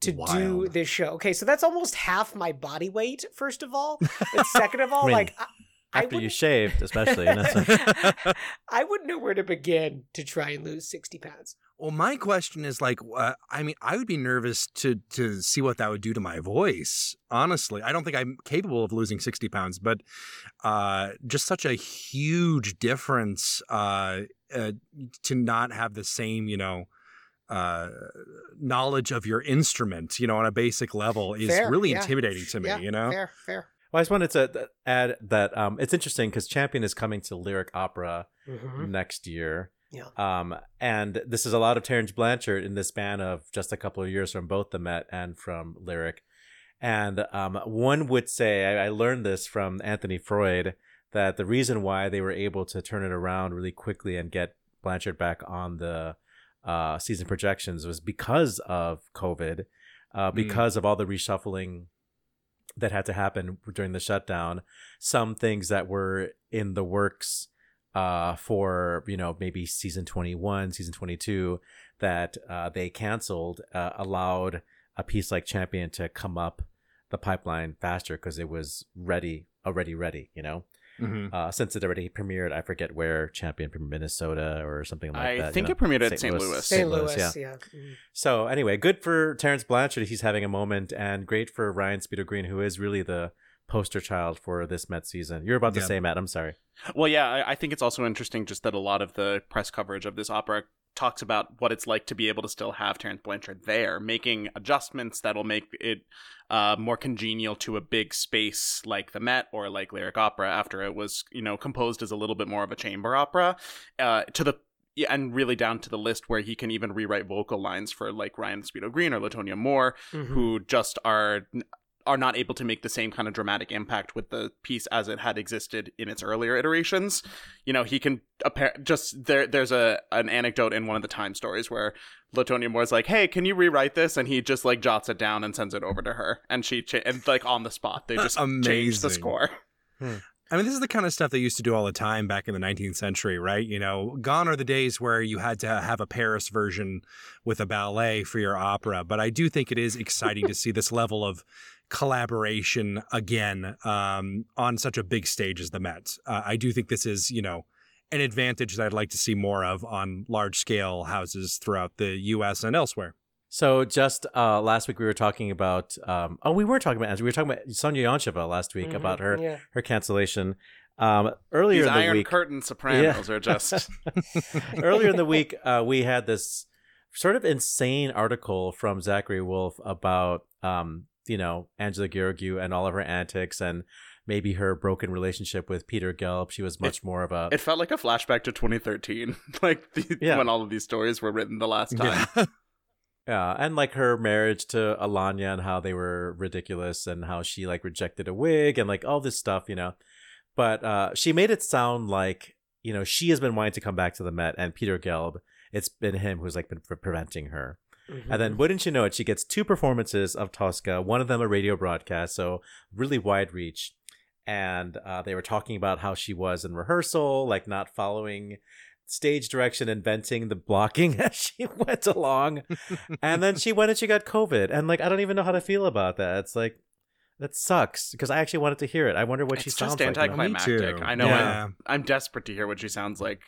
to do this show. Okay, so that's almost half my body weight, first of all. And second of all, I mean, like, I, I After you wouldn't- shaved, especially. You know, so- I wouldn't know where to begin to try and lose 60 pounds. Well, my question is like, uh, I mean, I would be nervous to to see what that would do to my voice. Honestly, I don't think I'm capable of losing sixty pounds, but uh, just such a huge difference uh, uh, to not have the same, you know. Uh, knowledge of your instrument, you know, on a basic level is Fair, really yeah. intimidating to me. yeah, you know, Fair, fair. Well, I just wanted to add that um, it's interesting because Champion is coming to Lyric Opera Mhm. next year. Yeah. Um, and this is a lot of Terence Blanchard in the span of just a couple of years from both the Met and from Lyric. And um, one would say, I, I learned this from Anthony Freud, that the reason why they were able to turn it around really quickly and get Blanchard back on the uh, season projections was because of COVID, uh, because of all the reshuffling that had to happen during the shutdown. Some things that were in the works uh, for you know maybe season 21 season 22 that uh, they canceled uh, allowed a piece like champion to come up the pipeline faster because it was ready already ready you know Mhm. uh, since it already premiered i forget where champion premiered minnesota or something like I that you think know. it premiered at St. Louis. St. Louis, yeah. Mhm. so anyway good for terence blanchard he's having a moment and great for ryan speedo green who is really the poster child for this met season you're about to Yeah. say matt i'm sorry Well, yeah, I, I think it's also interesting just that a lot of the press coverage of this opera talks about what it's like to be able to still have Terence Blanchard there, making adjustments that'll make it uh, more congenial to a big space like the Met or like Lyric Opera after it was, you know, composed as a little bit more of a chamber opera. Uh, to the yeah, and really down to the list where he can even rewrite vocal lines for like Ryan Speedo Green or Latonia Moore, Mhm. who just are are not able to make the same kind of dramatic impact with the piece as it had existed in its earlier iterations. You know, he can appar- just there. There's a an anecdote in one of the time stories where Latonia Moore's like, "Hey, can you rewrite this?" And he just like jots it down and sends it over to her, and she cha- and like on the spot they just change the Amazing. score. Hmm. I mean, this is the kind of stuff they used to do all the time back in the 19th century, right? You know, gone are the days where you had to have a Paris version with a ballet for your opera. But I do think it is exciting to see this level of collaboration again um, on such a big stage as the Met. Uh, I do think this is, you know, an advantage that I'd like to see more of on large scale houses throughout the U.S. and elsewhere. So just uh, last week we were talking about um, oh we weren't talking about we were talking about Sonya Yoncheva last week Mhm, about her yeah. her cancellation. Um, earlier These in the Iron week, Curtain Sopranos are just earlier in the week uh, we had this sort of insane article from Zachary Woolfe about um, you know Angela Gheorghiu and all of her antics and maybe her broken relationship with Peter Gelb. She was much more of a it felt like a flashback to 2013, like the, Yeah. when all of these stories were written the last time. Yeah, and like her marriage to Alagna and how they were ridiculous and how she like rejected a wig and like all this stuff, you know. But uh she made it sound like, you know, she has been wanting to come back to the Met and Peter Gelb, it's been him who's like been pre- preventing her. Mhm. And then wouldn't you know it, she gets two performances of Tosca, one of them a radio broadcast, so really wide reach. And uh, they were talking about how she was in rehearsal, like not following stage direction, inventing the blocking as she went along. and then she went and she got COVID. And like, I don't even know how to feel about that. It's like, that sucks because I actually wanted to hear it. I wonder what she sounds just like. you know? Me too. anticlimactic. I know. Yeah. I'm, I'm desperate to hear what she sounds like,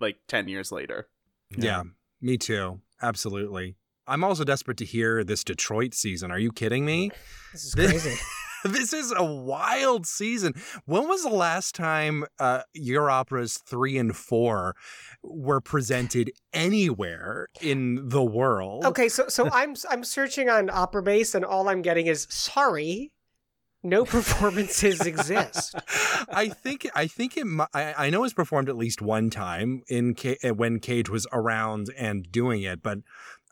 like ten years later. Yeah, me too. Absolutely. I'm also desperate to hear this Detroit season. Are you kidding me? This is This- crazy. this is a wild season. When was the last time uh, your operas three and four were presented anywhere in the world? Okay, so so I'm I'm searching on Operabase, and all I'm getting is sorry, no performances exist. I think I think it. mi- I, I know it's performed at least one time in Ca- uh, when Cage was around and doing it, but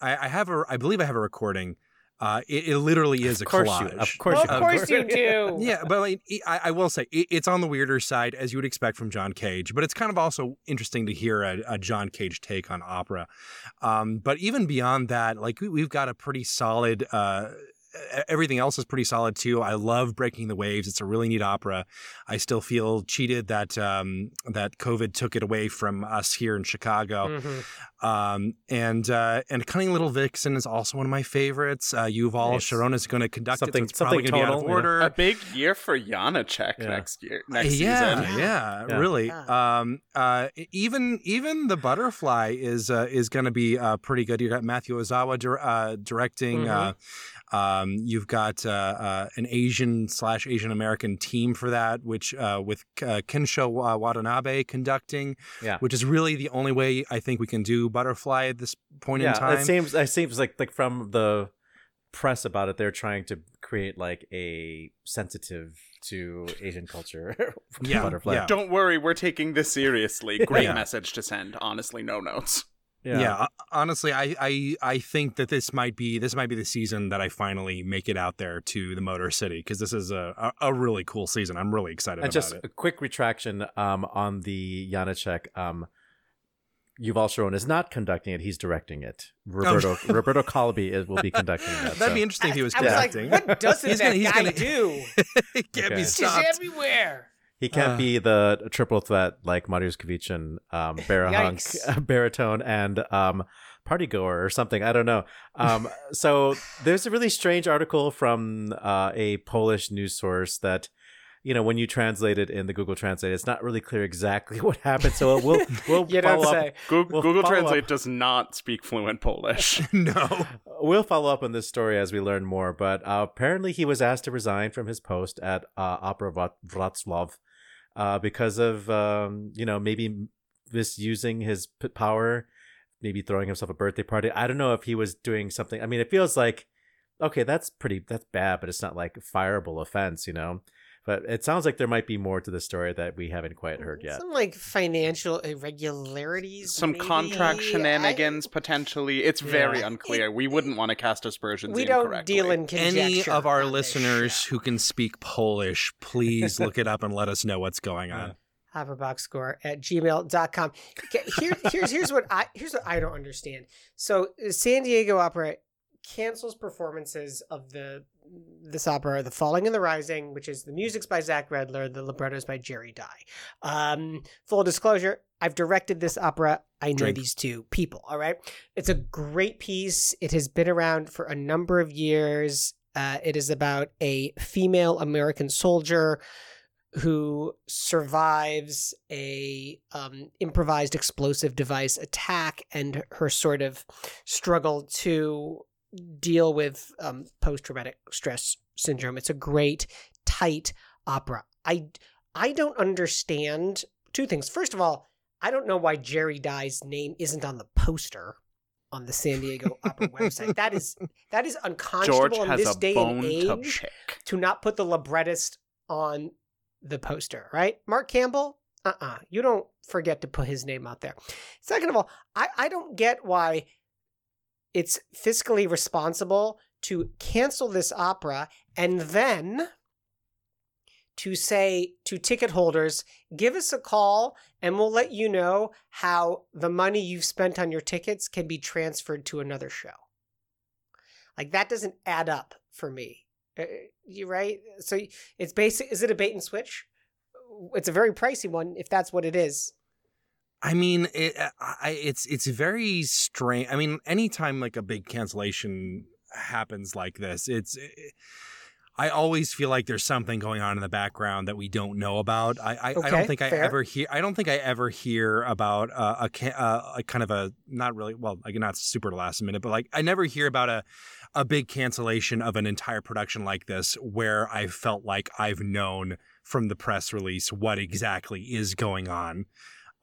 I, I have a. I believe I have a recording. Uh, it, it literally is a Of course collage. you, of course of you. course you do. yeah, but like, I, I will say it, it's on the weirder side, as you would expect from John Cage. But it's kind of also interesting to hear a, a John Cage take on opera. Um, but even beyond that, like we, we've got a pretty solid. Uh, everything else is pretty solid too. I love Breaking the Waves. It's a really neat opera. I still feel cheated that um, that COVID took it away from us here in Chicago. Mhm. Um, and uh, and Cunning Little Vixen is also one of my favorites. Uh, Yuval Nice. Sharon is going to conduct Something- it, so it's probably something going to be out of tonal, yeah. order. A big year for Janacek Yeah. next year, next yeah, season. Yeah, Yeah. really. Um, uh, even even the butterfly is uh, is going to be uh, pretty good. You got Matthew Ozawa dir- uh, directing. Uh, um, you've got uh, uh, an Asian slash Asian American team for that, which uh, with uh, Kensho Watanabe conducting. Yeah. which is really the only way I think we can do butterfly at this point yeah, in time. it seems it seems like like from the press about it, they're trying to create like a sensitive to Asian culture. Yeah, butterfly. yeah. Don't worry, we're taking this seriously. Great Yeah. message to send. Honestly, no notes. Yeah. ho- honestly, I, I I think that this might be this might be the season that I finally make it out there to the Motor City because this is a, a a really cool season. I'm really excited And about just it. a quick retraction um, on the Janacek. Um, Yuval Sharon is not conducting it; he's directing it. Roberto Roberto Kalb is, will be conducting that. That'd so- be interesting if he was I was like, conducting. what doesn't He's that gonna- he's guy gonna- do? it can't Okay. be He's everywhere. He can't Uh. be the triple threat like Mariusz Kwiecien, um, Barahunk, Baritone, and um, Party Goer or something. I don't know. Um, so there's a really strange article from uh, a Polish news source that, you know, when you translate it in the Google Translate, it's not really clear exactly what happened. So we'll we'll You don't follow up. say. Google, We'll Google follow Translate up. does not speak fluent Polish. no. We'll follow up on this story as we learn more, but uh, apparently he was asked to resign from his post at uh, Opera Vrat- Wroclaw uh, because of, um, you know, maybe misusing his p- power, maybe throwing himself a birthday party. I don't know if he was doing something. I mean, it feels like, okay, that's pretty, that's bad, but it's not like a fireable offense, you know? But it sounds like there might be more to the story that we haven't quite heard yet. Some like financial irregularities. Some maybe? contract I- shenanigans, potentially. It's very Yeah. unclear. We wouldn't want to cast aspersions we don't incorrectly. deal in conjecture. Any of our listeners show. who can speak Polish, please look it up and let us know what's going on. operaboxscore at gmail.com. Okay, Here, here's here's what I here's what I don't understand. So San Diego Opera cancels performances of the this opera, The Falling and the Rising, which is the music's by Zach Redler, the libretto's by Jerre Dye. Um, full disclosure, I've directed this opera. I know Drink. these two people. All right, it's a great piece. It has been around for a number of years. Uh, it is about a female American soldier who survives a um, improvised explosive device attack and her sort of struggle to deal with um, post-traumatic stress syndrome. It's a great, tight opera. I I don't understand two things. First of all, I don't know why Jerre Dye's name isn't on the poster on the San Diego Opera website. That is that is unconscionable in this day and age pick. to not put the librettist on the poster, right? Mark Campbell, uh uh You don't forget to put his name out there. Second of all, I, I don't get why it's fiscally responsible to cancel this opera and then to say to ticket holders, give us a call and we'll let you know how the money you've spent on your tickets can be transferred to another show. Like that doesn't add up for me. Uh, You right? So it's basic. Is it a bait and switch? It's a very pricey one if that's what it is. I mean, it, I, it's it's very strange. I mean, anytime like a big cancellation happens like this, it's. I always feel like there's something going on in the background that we don't know about. I I, I don't think I ever hear. I don't think I ever hear about uh, a uh, a kind of a not really well, like not super last minute, but like I never hear about a a big cancellation of an entire production like this where I felt like I've known from the press release what exactly is going on.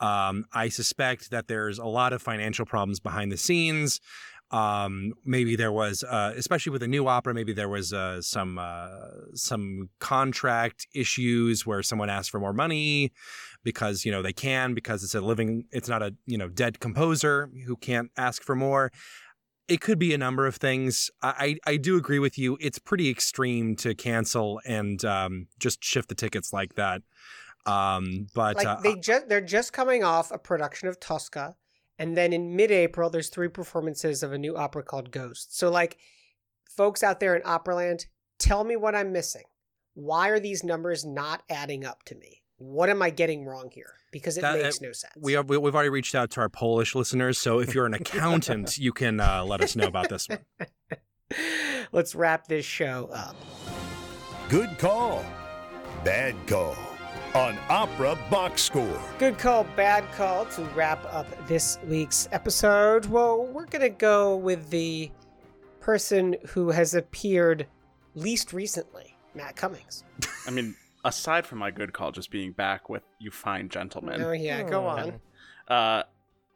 Um, I suspect that there's a lot of financial problems behind the scenes. Um, maybe there was, uh, especially with a new opera, maybe there was uh, some uh, some contract issues where someone asked for more money because you know they can because it's a living, it's not a you know dead composer who can't ask for more. It could be a number of things. I I, I do agree with you. It's pretty extreme to cancel and um, just shift the tickets like that. Um, but like uh, they just they're just coming off a production of Tosca, and then in mid-April there's three performances of a new opera called Ghost. So like, folks out there in Operaland, tell me what I'm missing. Why are these numbers not adding up to me? What am I getting wrong here? Because it That- makes no sense. we have, we- we've already reached out to our Polish listeners, so if you're an accountant, you can uh, let us know about this one. Let's wrap this show up. Good call. Bad call. On Opera Box Score. Good call, bad call to wrap up this week's episode. Well, we're going to go with the person who has appeared least recently, Matt Cummings. I mean, aside from my good call just being back with you fine gentlemen, Oh, yeah, go on. uh,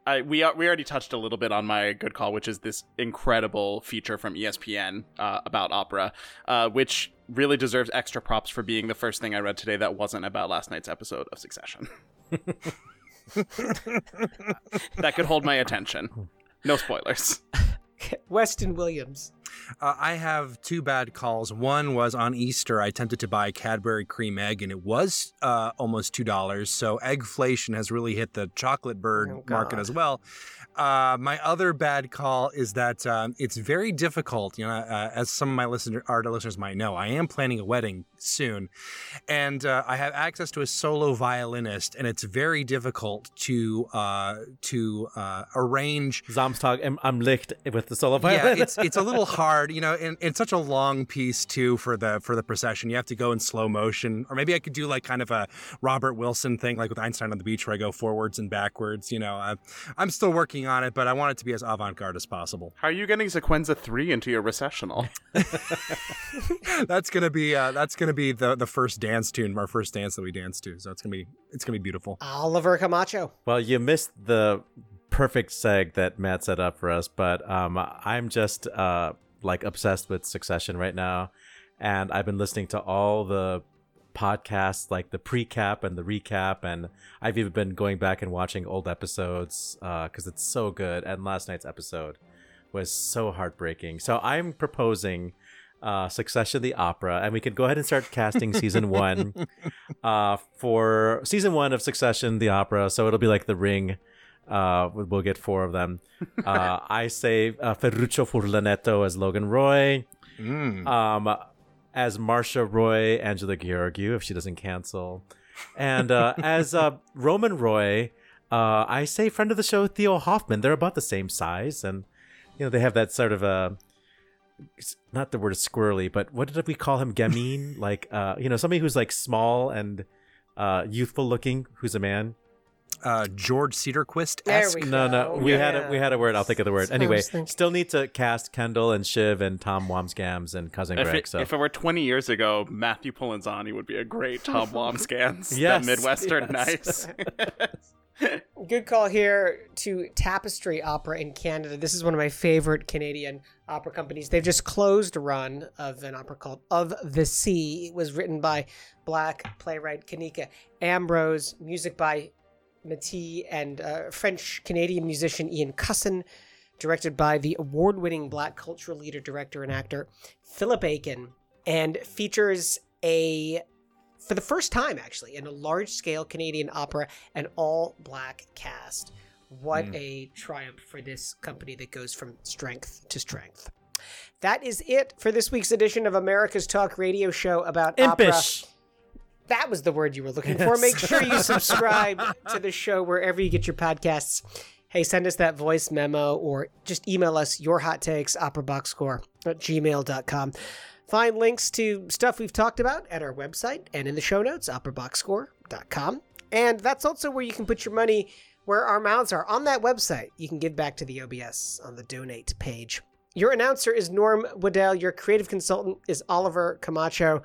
I we we already touched a little bit on my good call, which is this incredible feature from ESPN uh, about opera, uh, which really deserves extra props for being the first thing I read today that wasn't about last night's episode of Succession. that could hold my attention. No spoilers. Weston Williams. Uh, I have two bad calls. One was on Easter. I attempted to buy Cadbury cream egg, and it was uh, almost two dollars. So eggflation has really hit the chocolate bird Oh, market as well. Uh, my other bad call is that um, it's very difficult. You know, uh, as some of my listener, our listeners might know, I am planning a wedding soon, and uh, I have access to a solo violinist, and it's very difficult to uh, to uh, arrange Samstag am, am Licht with the solo violin. yeah, it's it's a little hard, you know, and it's such a long piece too for the for the procession. You have to go in slow motion, or maybe I could do like kind of a Robert Wilson thing, like with Einstein on the Beach, where I go forwards and backwards. You know, I, I'm still working on it, but I want it to be as avant garde as possible. How are you getting Sequenza 3 into your recessional? that's gonna be uh, that's gonna be the the first dance tune, our first dance that we dance to. So it's gonna be it's gonna be beautiful. Oliver Camacho. Well, you missed the perfect seg that Matt set up for us, but um, I'm just uh, like obsessed with Succession right now, and I've been listening to all the podcasts, like the pre-cap and the recap, and I've even been going back and watching old episodes because it's so good. And last night's episode was so heartbreaking. So I'm proposing uh, Succession the opera, and we can go ahead and start casting season one uh, for season one of Succession the opera. So it'll be like The Ring. Uh, we- we'll get four of them. Uh, I say uh, Ferruccio Furlanetto as Logan Roy, Mm. um, as Marcia Roy, Angela Gheorghiu if she doesn't cancel, and uh, as uh, Roman Roy, uh, I say friend of the show Theo Hoffman. They're about the same size, and you know they have that sort of a not the word is squirrely, but what did we call him? Gamine, like uh, you know somebody who's like small and uh, youthful looking, who's a man. Uh, George Cederquist. There we No, no, go. we had a we had a word. I'll think of the word. That's Anyway, still need to cast Kendall and Shiv and Tom Wambsgans and cousin if, Greg. it, so if it were 20 years ago, Matthew Polenzani would be a great Tom Wambsgans. Yes, that Midwestern yes. nice. Good call here to Tapestry Opera in Canada. This is one of my favorite Canadian opera companies. They've just closed a run of an opera called Of the Sea. It was written by black playwright Kanika Ambrose, music by Métis and uh, French Canadian musician Ian Cusson, directed by the award winning black cultural leader, director, and actor Philip Akin, and features a for the first time actually in a large scale Canadian opera an all black cast. What hmm. a triumph for this company that goes from strength to strength. That is it for this week's edition of America's Talk radio show about opera. impish. That was the word you were looking for. Make sure you subscribe to the show wherever you get your podcasts. Hey, send us that voice memo or just email us your hot takes, operaboxscore at gmail.com. Find links to stuff we've talked about at our website and in the show notes, operaboxscore.com. And that's also where you can put your money where our mouths are. On that website, you can give back to the OBS on the donate page. Your announcer is Norm Waddell. Your creative consultant is Oliver Camacho.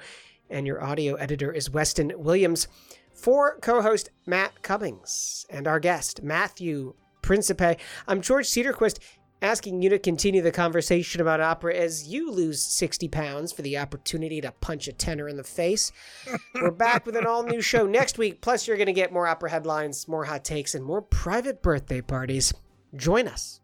And your audio editor is Weston Williams. For co host Matt Cummings and our guest, Matthew Principe, I'm George Cederquist. Asking you to continue the conversation about opera as you lose 60 pounds for the opportunity to punch a tenor in the face. We're back with an all new show next week. Plus, you're going to get more opera headlines, more hot takes, and more private birthday parties. Join us.